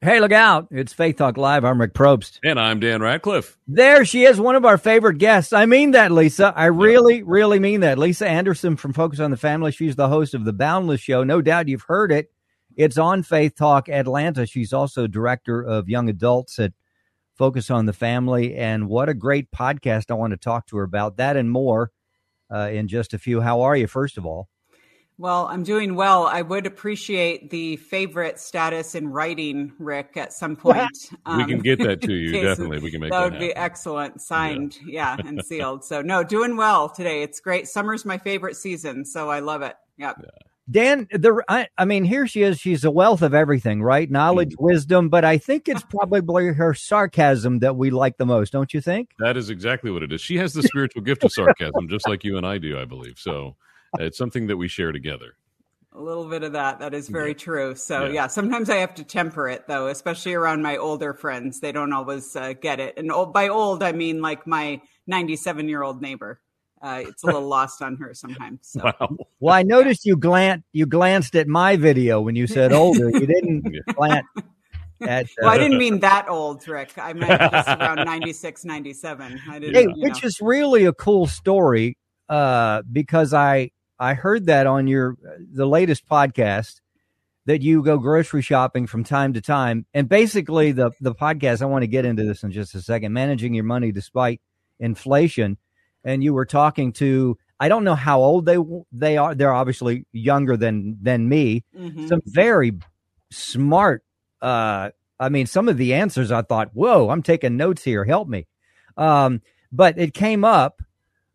Hey, look out. It's Faith Talk Live. I'm Rick Probst. And I'm Dan Radcliffe. There she is, one of our favorite guests. I mean that, Lisa. I really, really mean that. Lisa Anderson from Focus on the Family. She's the host of The Boundless Show. No doubt you've heard it. It's on Faith Talk Atlanta. She's also director of young adults at Focus on the Family. And what a great podcast I want to talk to her about that and more uh, in just a few. How are you, first of all? Well, I'm doing well. I would appreciate the favorite status in writing, Rick, at some point. Um, we can get that to you. Definitely. We can make that, that would be excellent. Signed, yeah. yeah, and sealed. So, no, doing well today. It's great. Summer's my favorite season, so I love it. Yep. Yeah. Dan, the I, I, mean, here she is. She's a wealth of everything, right? Knowledge, mm-hmm. wisdom, but I think it's probably her sarcasm that we like the most, don't you think? That is exactly what it is. She has the spiritual gift of sarcasm, just like you and I do, I believe. So it's something that we share together. A little bit of that. That is very yeah. true. So yeah. yeah. sometimes I have to temper it though, especially around my older friends. They don't always uh, get it. And old, by old, I mean like my 97 year old neighbor. Uh, it's a little lost on her sometimes. So. Wow. Well, I noticed you glanced you glanced at my video when you said older. You didn't glance at, uh, well, I didn't mean that old, Rick. I meant just around 96, 97. I didn't, hey, which know. is really a cool story uh, because I I heard that on your the latest podcast that you go grocery shopping from time to time, and basically the the podcast. I want to get into this in just a second. Managing your money despite inflation, and you were talking to. I don't know how old they they are. They're obviously younger than than me. Mm-hmm. Some very smart. Uh, I mean, some of the answers I thought, "Whoa, I'm taking notes here. Help me." Um, but it came up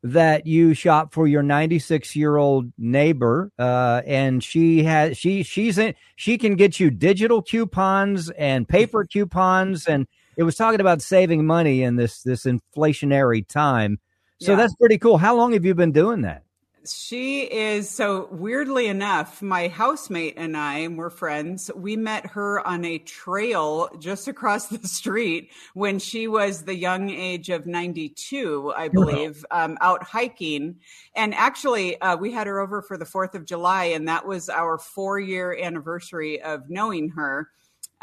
that you shop for your 96 year old neighbor uh, and she has she she's in she can get you digital coupons and paper coupons and it was talking about saving money in this this inflationary time. So yeah. that's pretty cool. How long have you been doing that she is so weirdly enough, my housemate and I were friends. We met her on a trail just across the street when she was the young age of 92, I believe, um, out hiking. And actually, uh, we had her over for the 4th of July, and that was our four year anniversary of knowing her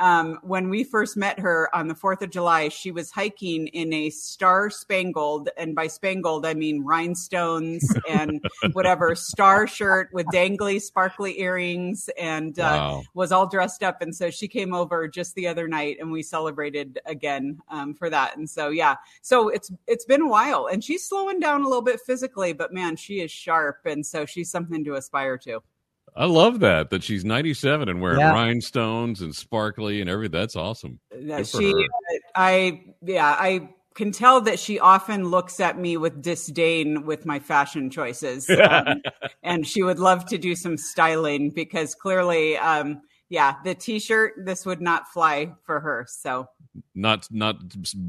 um, when we first met her on the 4th of July, she was hiking in a star spangled, and by spangled, I mean rhinestones and whatever star shirt with dangly, sparkly earrings and uh, wow. was all dressed up. And so she came over just the other night and we celebrated again um, for that. And so, yeah, so it's, it's been a while and she's slowing down a little bit physically, but man, she is sharp. And so she's something to aspire to. I love that that she's 97 and wearing yeah. rhinestones and sparkly and everything. That's awesome. That she, I, yeah, I can tell that she often looks at me with disdain with my fashion choices, um, and she would love to do some styling because clearly, um, yeah, the T-shirt this would not fly for her. So not not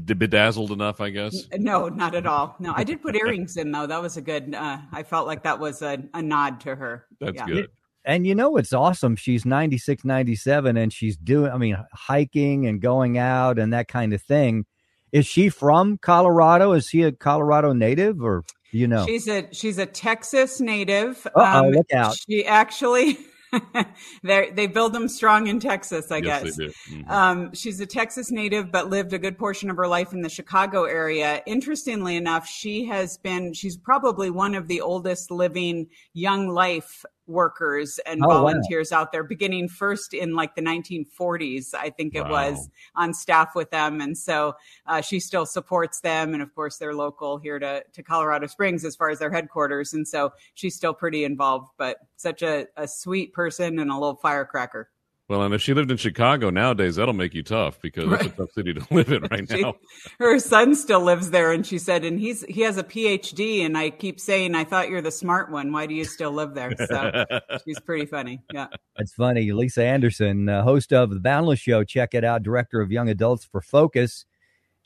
bedazzled enough, I guess. No, not at all. No, I did put earrings in though. That was a good. Uh, I felt like that was a, a nod to her. That's yeah. good and you know it's awesome? She's 96 97 and she's doing i mean hiking and going out and that kind of thing. Is she from colorado? Is she a colorado native or you know? She's a she's a texas native. Um, look out. she actually they they build them strong in Texas, I yes, guess. Mm-hmm. Um, she's a Texas native, but lived a good portion of her life in the Chicago area. Interestingly enough, she has been she's probably one of the oldest living young life workers and oh, volunteers wow. out there beginning first in like the 1940s i think it wow. was on staff with them and so uh, she still supports them and of course they're local here to, to colorado springs as far as their headquarters and so she's still pretty involved but such a, a sweet person and a little firecracker Well, and if she lived in Chicago nowadays, that'll make you tough because right. it's a tough city to live in right she, now. Her son still lives there, and she said, and he's he has a PhD, and I keep saying, I thought you're the smart one. Why do you still live there? So she's pretty funny. Yeah, that's funny. Lisa Anderson, uh, host of the Boundless Show, check it out. Director of Young Adults for Focus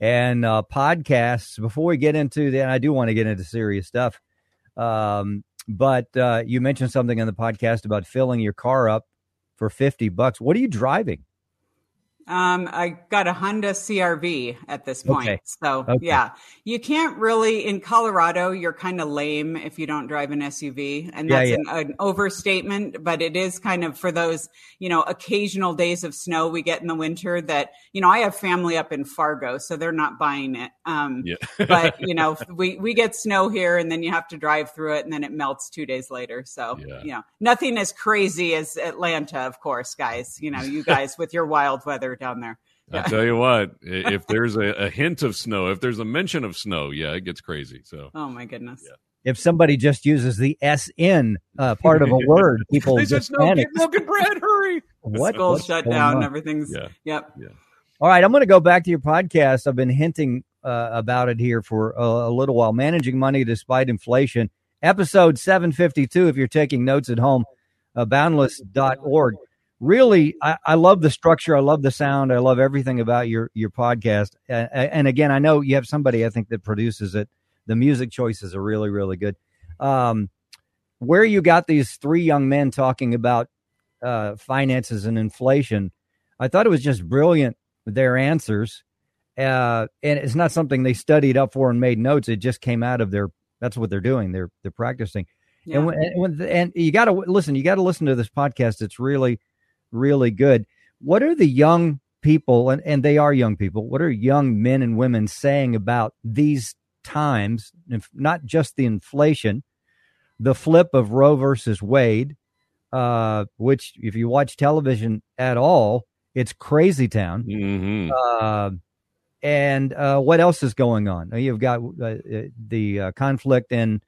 and uh, podcasts. Before we get into that, I do want to get into serious stuff. Um, but uh, you mentioned something in the podcast about filling your car up for 50 bucks. What are you driving? Um, I got a Honda CRV at this point. Okay. So okay. yeah, you can't really in Colorado. You're kind of lame if you don't drive an SUV, and that's yeah, yeah. An, an, overstatement. But it is kind of for those you know occasional days of snow we get in the winter. That you know I have family up in Fargo, so they're not buying it. Um, yeah. but you know we we get snow here, and then you have to drive through it, and then it melts two days later. So yeah. you know nothing as crazy as Atlanta, of course, guys. You know you guys with your wild weather down there. Yeah. I tell you what, if there's a, a, hint of snow, if there's a mention of snow, yeah, it gets crazy. So, oh my goodness. Yeah. If somebody just uses the SN uh, part of a word, people just no, panic. Milk and bread, hurry! What? School's shut down. On? Everything's. Yeah. Yep. Yeah. All right, I'm going to go back to your podcast. I've been hinting uh, about it here for a, a little while. Managing money despite inflation, episode 752. If you're taking notes at home, uh, boundless.org really I, I, love the structure. I love the sound. I love everything about your your podcast. And, and, again i know you have somebody i think that produces it. The music choices are really really good. Um, where you got these three young men talking about uh, finances and inflation i thought it was just brilliant their answers. Uh, and it's not something they studied up for and made notes. It just came out of their that's what they're doing. They're they're practicing. Yeah. and, when, and, when, and you got to listen you got to listen to this podcast. It's really really good. What are the young people, and, and they are young people, what are young men and women saying about these times, not just the inflation, the flip of Roe versus Wade, uh, which, if you watch television at all, it's crazy town. Mm-hmm. Uh, and uh, what else is going on? You've got uh, the uh, conflict in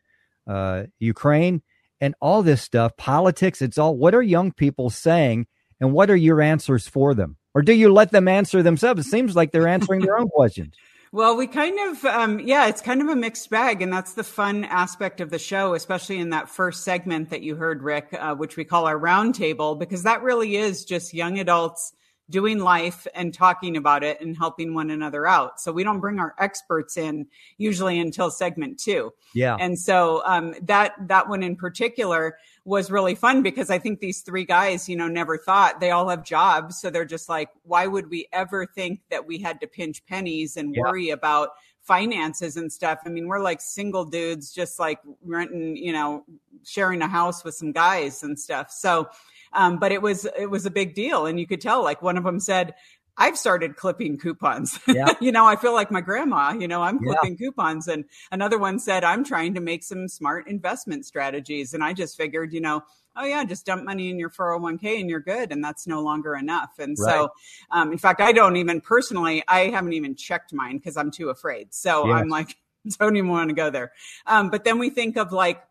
uh, Ukraine and all this stuff, politics. It's all what are young people saying and what are your answers for them? Or do you let them answer themselves? It seems like they're answering their own questions. Well, we kind of, um, yeah, it's kind of a mixed bag. And that's the fun aspect of the show, especially in that first segment that you heard, Rick, uh, which we call our roundtable, because that really is just young adults doing life and talking about it and helping one another out. So we don't bring our experts in usually until segment two. Yeah. And so um, that that one in particular was really fun because I think these three guys, you know, never thought they all have jobs. So they're just like, why would we ever think that we had to pinch pennies and yeah. worry about finances and stuff. I mean, we're like single dudes, just like renting, you know, sharing a house with some guys and stuff. So um, but it was it was a big deal, and you could tell. Like one of them said, I've started clipping coupons. Yeah. you know, I feel like my grandma, you know, I'm clipping yeah. coupons. And another one said, I'm trying to make some smart investment strategies. And I just figured, you know, oh yeah, just dump money in your 401k and you're good. And that's no longer enough. And right. so, um, in fact, I don't even personally, I haven't even checked mine because I'm too afraid. So yes. I'm like, don't even want to go there. Um, but then we think of like,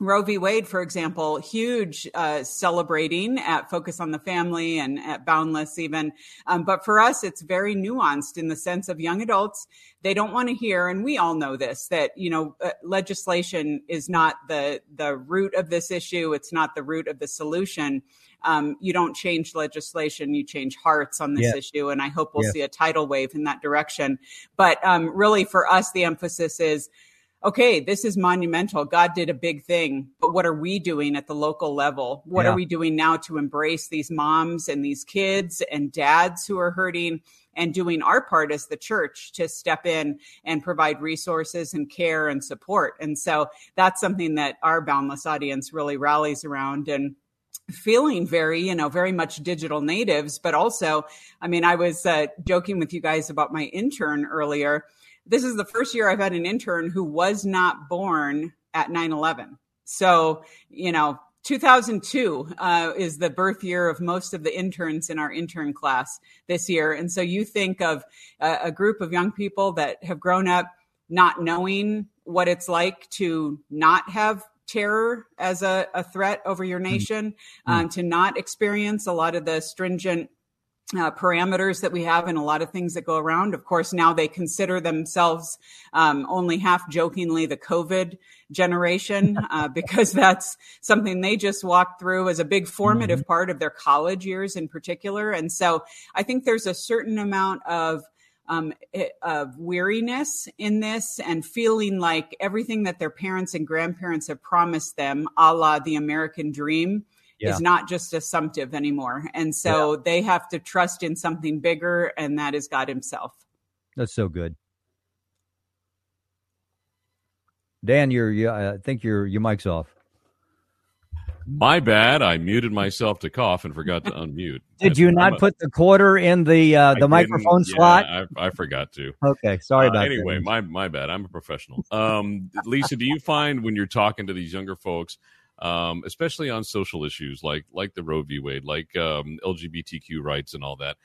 Roe v. Wade, for example, huge uh, celebrating at Focus on the Family and at Boundless, even. Um, but for us, it's very nuanced in the sense of young adults. They don't want to hear, and we all know this, that you know, uh, legislation is not the the root of this issue. It's not the root of the solution. Um, you don't change legislation, you change hearts on this yeah. issue. And I hope we'll yeah. see a tidal wave in that direction. But um, really, for us, the emphasis is okay, this is monumental. God did a big thing, but what are we doing at the local level? What yeah. are we doing now to embrace these moms and these kids and dads who are hurting and doing our part as the church to step in and provide resources and care and support? And so that's something that our boundless audience really rallies around and feeling very you know very much digital natives but also i mean i was uh, joking with you guys about my intern earlier this is the first year I've had an intern who was not born at 9 11. So, you know, 2002 uh, is the birth year of most of the interns in our intern class this year. And so you think of a, a group of young people that have grown up not knowing what it's like to not have terror as a, a threat over your nation, mm-hmm. um, to not experience a lot of the stringent uh, parameters that we have and a lot of things that go around. Of course, now they consider themselves um, only half jokingly the COVID generation uh, because that's something they just walked through as a big formative mm-hmm. part of their college years in particular. And so I think there's a certain amount of um, of weariness in this and feeling like everything that their parents and grandparents have promised them, a la the American dream, yeah. is not just assumptive anymore. And so yeah. they have to trust in something bigger, and that is God Himself. That's so good. Dan, your I think your your mic's off. My bad. I muted myself to cough and forgot to unmute. Did you not a, put the quarter in the uh, the microphone yeah, slot? I, I, forgot to. Okay, sorry uh, about anyway, that. my my bad. I'm a professional. Um, Lisa, do you find when you're talking to these younger folks, um, especially on social issues like like the Roe v. Wade, like um, LGBTQ rights and all that,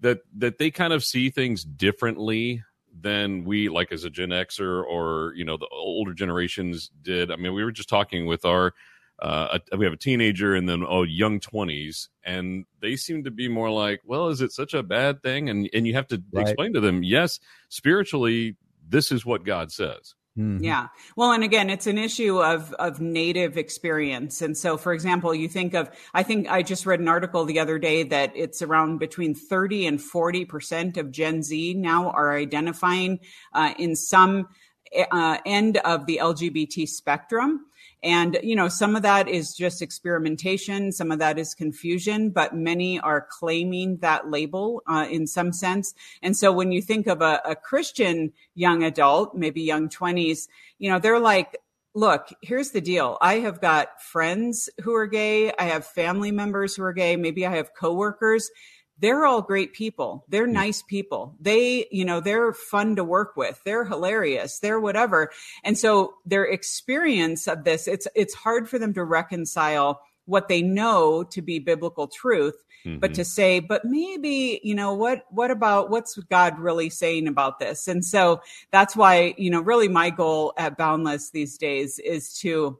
that that they kind of see things differently than we like as a Gen Xer or you know the older generations did. I mean, we were just talking with our uh, a, we have a teenager and then oh young 20s and they seem to be more like well is it such a bad thing and and you have to right. explain to them yes spiritually this is what god says Mm-hmm. Yeah. Well, and again, it's an issue of of native experience. And so, for example, you think of I think I just read an article the other day that it's around between 30 and 40 percent of Gen Z now are identifying uh, in some uh, end of the LGBT spectrum. And, you know, some of that is just experimentation. Some of that is confusion, but many are claiming that label uh, in some sense. And so when you think of a, a Christian young adult, maybe young 20s, you know, they're like, look, here's the deal. I have got friends who are gay. I have family members who are gay. Maybe I have coworkers they're all great people. They're nice people. They, you know, they're fun to work with. They're hilarious. They're whatever. And so their experience of this, it's, it's hard for them to reconcile what they know to be biblical truth, mm-hmm. but to say, but maybe, you know, what, what about, what's God really saying about this? And so that's why, you know, really my goal at Boundless these days is to,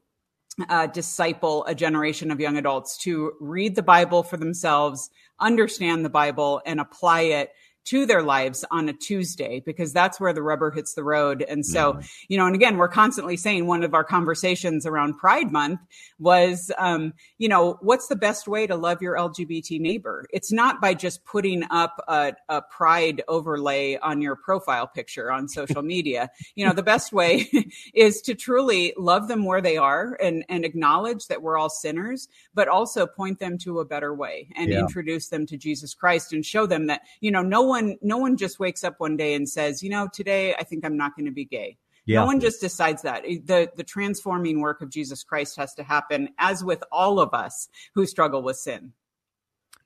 uh, disciple a generation of young adults to read the Bible for themselves, understand the Bible, and apply it to their lives on a Tuesday because that's where the rubber hits the road. And so, mm-hmm. you know, and again, we're constantly saying one of our conversations around Pride Month was, um, you know, what's the best way to love your LGBT neighbor? It's not by just putting up a, a pride overlay on your profile picture on social media. you know, the best way is to truly love them where they are and, and acknowledge that we're all sinners, but also point them to a better way and yeah. introduce them to Jesus Christ and show them that, you know, no one one no one just wakes up one day and says, you know, today I think I'm not going to be gay. Yeah. No one just decides that. The the transforming work of Jesus Christ has to happen as with all of us who struggle with sin.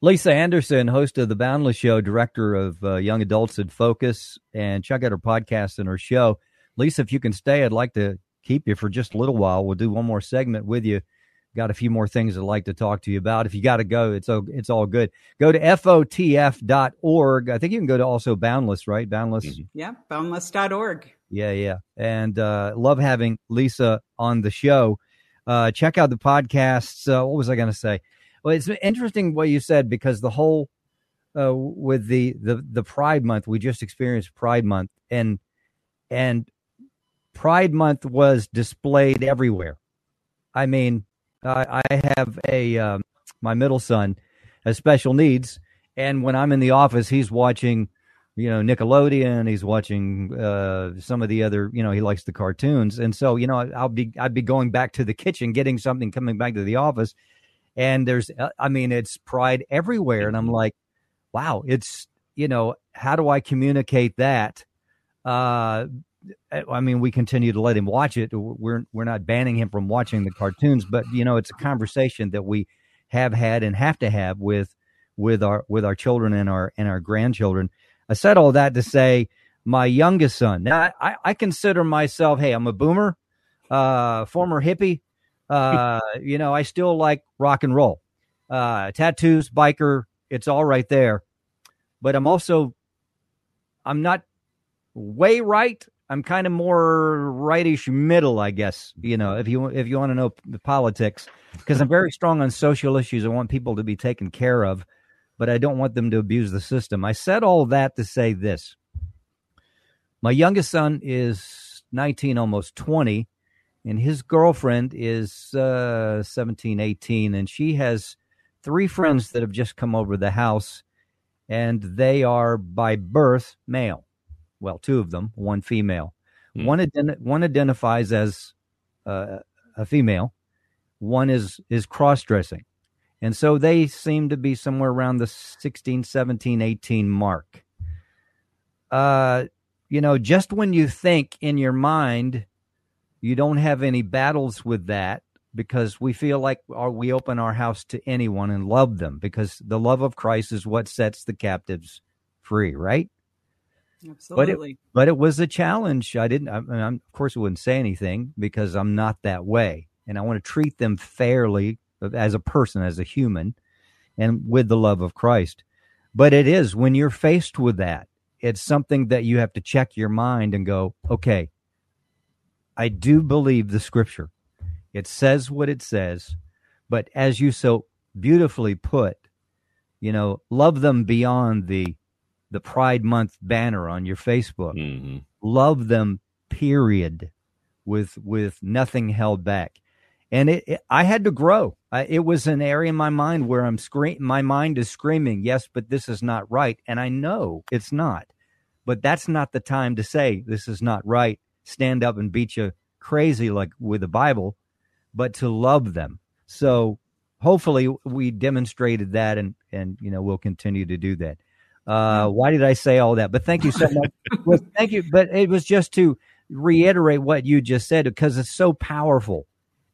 Lisa Anderson, host of the Boundless Show, director of uh, Young Adults in Focus, and check out her podcast and her show. Lisa, if you can stay, I'd like to keep you for just a little while. We'll do one more segment with you got a few more things I'd like to talk to you about. If you got to go, it's it's all good. Go to fotf.org. I think you can go to also Boundless, right? Boundless. Mm-hmm. Yeah, boundless.org. Yeah, yeah. And uh, love having Lisa on the show. Uh, check out the podcasts. Uh, what was I going to say? Well, it's interesting what you said because the whole uh, with the, the the Pride Month, we just experienced Pride Month, and and Pride Month was displayed everywhere. I mean, I have a um, my middle son has special needs, and when I'm in the office, he's watching, you know, Nickelodeon. He's watching uh, some of the other, you know, he likes the cartoons, and so you know, I'll be I'd be going back to the kitchen, getting something, coming back to the office, and there's, uh, I mean, it's pride everywhere, and I'm mm-hmm. like, wow, it's you know, how do I communicate that? Uh, I mean, we continue to let him watch it. We're we're not banning him from watching the cartoons, but you know, it's a conversation that we have had and have to have with with our with our children and our and our grandchildren. I said all that to say my youngest son. Now, I, I consider myself, hey, I'm a boomer, uh, former hippie. Uh, you know, I still like rock and roll, uh, tattoos, biker. It's all right there, but I'm also, I'm not way right I'm kind of more rightish middle, I guess. You know, if you if you want to know the politics, because I'm very strong on social issues. I want people to be taken care of, but I don't want them to abuse the system. I said all that to say this: my youngest son is 19, almost 20, and his girlfriend is uh, 17, 18, and she has three friends that have just come over the house, and they are by birth male well, two of them, one female. Mm. One ident- one identifies as uh, a female. One is is cross dressing, and so they seem to be somewhere around the 16, 17, 18 mark. Uh, you know, just when you think in your mind you don't have any battles with that because we feel like our, we open our house to anyone and love them because the love of Christ is what sets the captives free, right? Absolutely. But it, but it was a challenge. I didn't, I, of course, I wouldn't say anything because I'm not that way. And I want to treat them fairly as a person, as a human, and with the love of Christ. But it is when you're faced with that, it's something that you have to check your mind and go, okay, I do believe the scripture. It says what it says. But as you so beautifully put, you know, love them beyond the the Pride Month banner on your Facebook. Mm-hmm. Love them, period, with with nothing held back. And it, it I had to grow. I, it was an area in my mind where I'm scream. My mind is screaming, yes, but this is not right, and I know it's not. But that's not the time to say this is not right. Stand up and beat you crazy like with the Bible, but to love them. So hopefully we demonstrated that, and and you know we'll continue to do that. Uh, why did I say all that? But thank you so much. well, thank you. But it was just to reiterate what you just said because it's so powerful.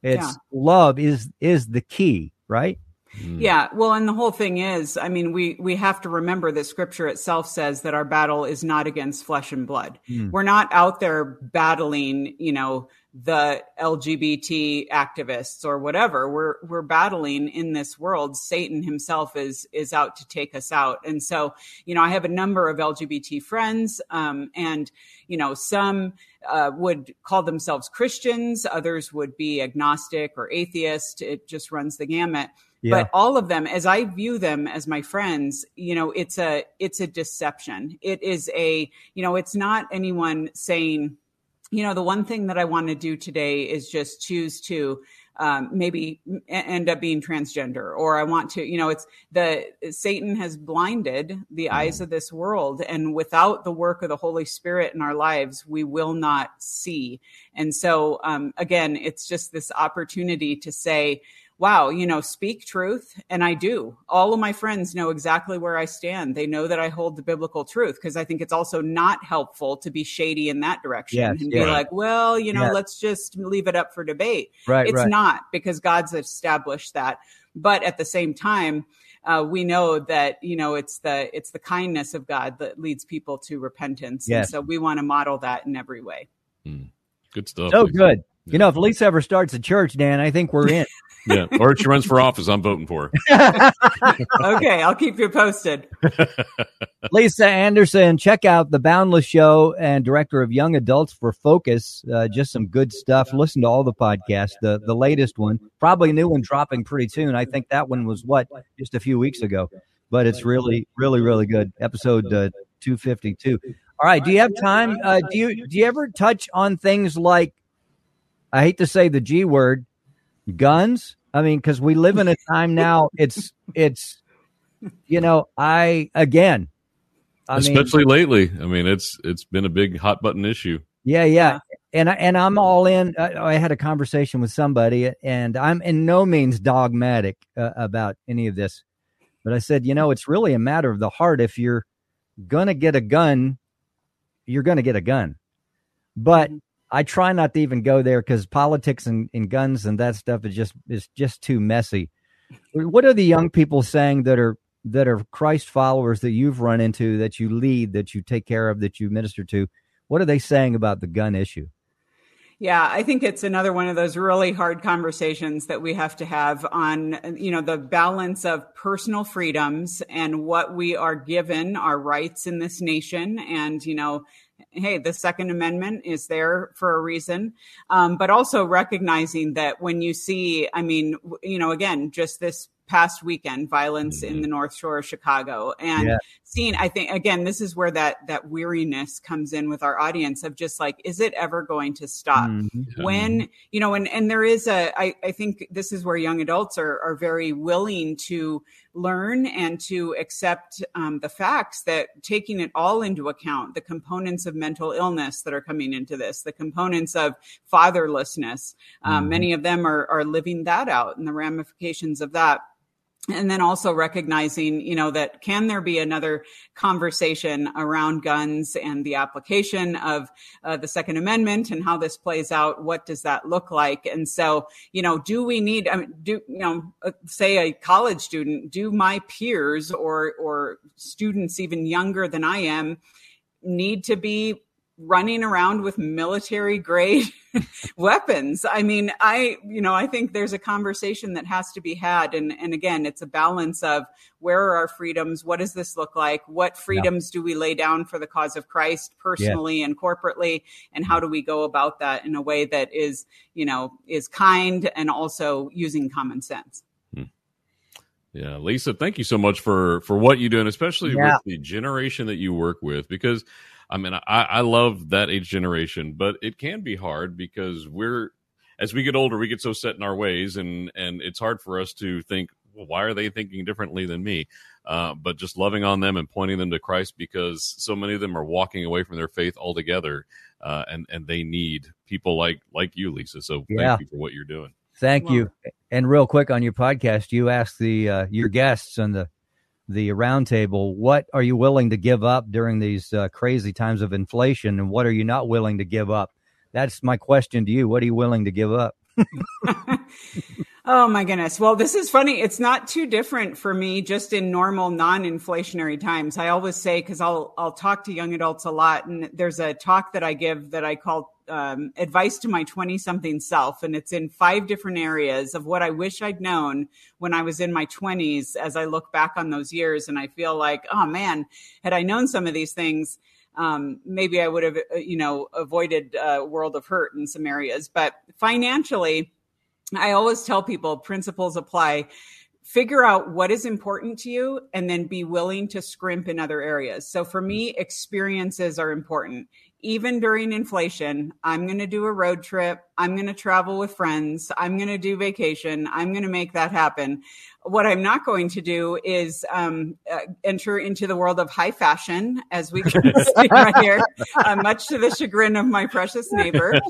It's yeah. love is is the key, right? Mm. Yeah, well, and the whole thing is, I mean, we we have to remember that Scripture itself says that our battle is not against flesh and blood. Mm. We're not out there battling, you know, the LGBT activists or whatever. We're we're battling in this world. Satan himself is is out to take us out. And so, you know, I have a number of LGBT friends, um, and you know, some uh, would call themselves Christians, others would be agnostic or atheist. It just runs the gamut. Yeah. But all of them, as I view them as my friends, you know, it's a it's a deception. It is a you know, it's not anyone saying you know, the one thing that I want to do today is just choose to um, maybe end up being transgender or i want to you know it's the satan has blinded the mm-hmm. eyes of this world and without the work of the holy spirit in our lives we will not see and so um, again it's just this opportunity to say wow, you know, speak truth. And I do. All of my friends know exactly where I stand. They know that I hold the biblical truth because I think it's also not helpful to be shady in that direction yes, and be like, well, you know, yes. let's just leave it up for debate. Right. It's right. not because God's established that. But at the same time, uh, we know that you know it's the it's the kindness of God that leads people to repentance, yes. and so we want to model that in every way. Mm. Good stuff. So Lisa. good. You know, if Lisa ever starts a church, Dan, I think we're in. yeah, or if she runs for office, I'm voting for her. okay, I'll keep you posted. Lisa Anderson, check out the Boundless Show and director of Young Adults for Focus. Uh, just some good stuff. Listen to all the podcasts. The the latest one, probably a new one dropping pretty soon. I think that one was what just a few weeks ago, but it's really, really, really good. Episode uh, 252. All right. Do you have time? Uh, do you do you ever touch on things like I hate to say the G word, guns. I mean, because we live in a time now. It's it's you know I again. I Especially mean, lately, I mean it's it's been a big hot button issue. Yeah, yeah, and I, and I'm all in. I, I had a conversation with somebody, and I'm in no means dogmatic uh, about any of this, but I said, you know, it's really a matter of the heart. If you're gonna get a gun, you're gonna get a gun, but. I try not to even go there because politics and, and guns and that stuff is just is just too messy. What are the young people saying that are that are Christ followers that you've run into, that you lead, that you take care of, that you minister to? What are they saying about the gun issue? Yeah, I think it's another one of those really hard conversations that we have to have on, you know, the balance of personal freedoms and what we are given, our rights in this nation, and, you know, hey, the Second Amendment is there for a reason, um, but also recognizing that when you see, I mean, you know, again, just this past weekend violence mm-hmm. in the north shore of chicago and yeah. seeing i think again this is where that that weariness comes in with our audience of just like is it ever going to stop mm-hmm. when you know and and there is a I, I think this is where young adults are are very willing to learn and to accept um, the facts that taking it all into account the components of mental illness that are coming into this the components of fatherlessness um, mm-hmm. many of them are are living that out and the ramifications of that and then also recognizing you know that can there be another conversation around guns and the application of uh, the second amendment and how this plays out? What does that look like? And so you know do we need I mean, do you know uh, say a college student do my peers or or students even younger than i am need to be running around with military grade weapons. I mean, I, you know, I think there's a conversation that has to be had. And, and again, it's a balance of where are our freedoms? What does this look like? What freedoms yeah. do we lay down for the cause of Christ personally yeah. and corporately? And how do we go about that in a way that is, you know, is kind and also using common sense? Hmm. Yeah, Lisa, thank you so much for for what you do, and especially yeah. with the generation that you work with, because I mean, I, I love that age generation, but it can be hard because we're as we get older, we get so set in our ways, and and it's hard for us to think, well, why are they thinking differently than me? Uh, but just loving on them and pointing them to Christ because so many of them are walking away from their faith altogether, uh, and and they need people like like you, Lisa. So yeah. thank you for what you're doing. Thank well, you. And real quick on your podcast, you asked the uh, your guests on the the roundtable. What are you willing to give up during these uh, crazy times of inflation, and what are you not willing to give up? That's my question to you. What are you willing to give up? oh my goodness. Well, this is funny. It's not too different for me just in normal non-inflationary times. I always say cuz I'll I'll talk to young adults a lot and there's a talk that I give that I call um, advice to my 20 something self. And it's in five different areas of what I wish I'd known when I was in my 20s as I look back on those years. And I feel like, oh man, had I known some of these things, um, maybe I would have, uh, you know, avoided a world of hurt in some areas. But financially, I always tell people principles apply figure out what is important to you and then be willing to scrimp in other areas. So for me, experiences are important even during inflation, I'm going to do a road trip. I'm going to travel with friends. I'm going to do vacation. I'm going to make that happen. What I'm not going to do is um, uh, enter into the world of high fashion, as we can see right here, uh, much to the chagrin of my precious neighbor.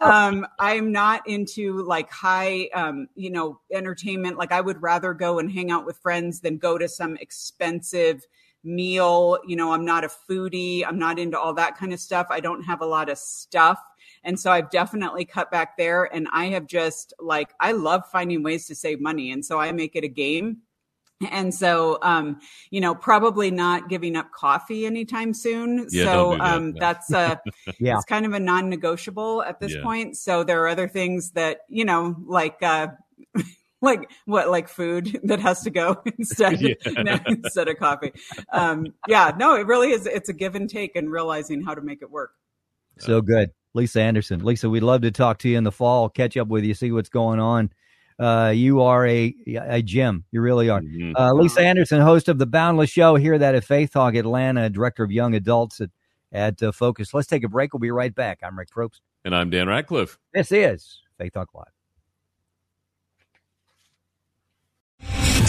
Um, I'm not into like high, um, you know, entertainment. Like I would rather go and hang out with friends than go to some expensive meal. You know, I'm not a foodie. I'm not into all that kind of stuff. I don't have a lot of stuff. And so I've definitely cut back there. And I have just like, I love finding ways to save money. And so I make it a game. And so, um, you know, probably not giving up coffee anytime soon. Yeah, so, do that, um, no. that's, a, yeah. it's kind of a non-negotiable at this yeah. point. So there are other things that, you know, like, uh, like what like food that has to go instead yeah. no, instead of coffee um yeah no it really is it's a give and take and realizing how to make it work so good lisa anderson lisa we'd love to talk to you in the fall catch up with you see what's going on uh, you are a a gem. You really are. Mm-hmm. Uh, Lisa Anderson, host of the Boundless Show, here that at Faith Talk Atlanta, director of young adults at at uh, Focus. Let's take a break. We'll be right back. I'm Rick Probst, and I'm Dan Ratcliffe. This is Faith Talk Live.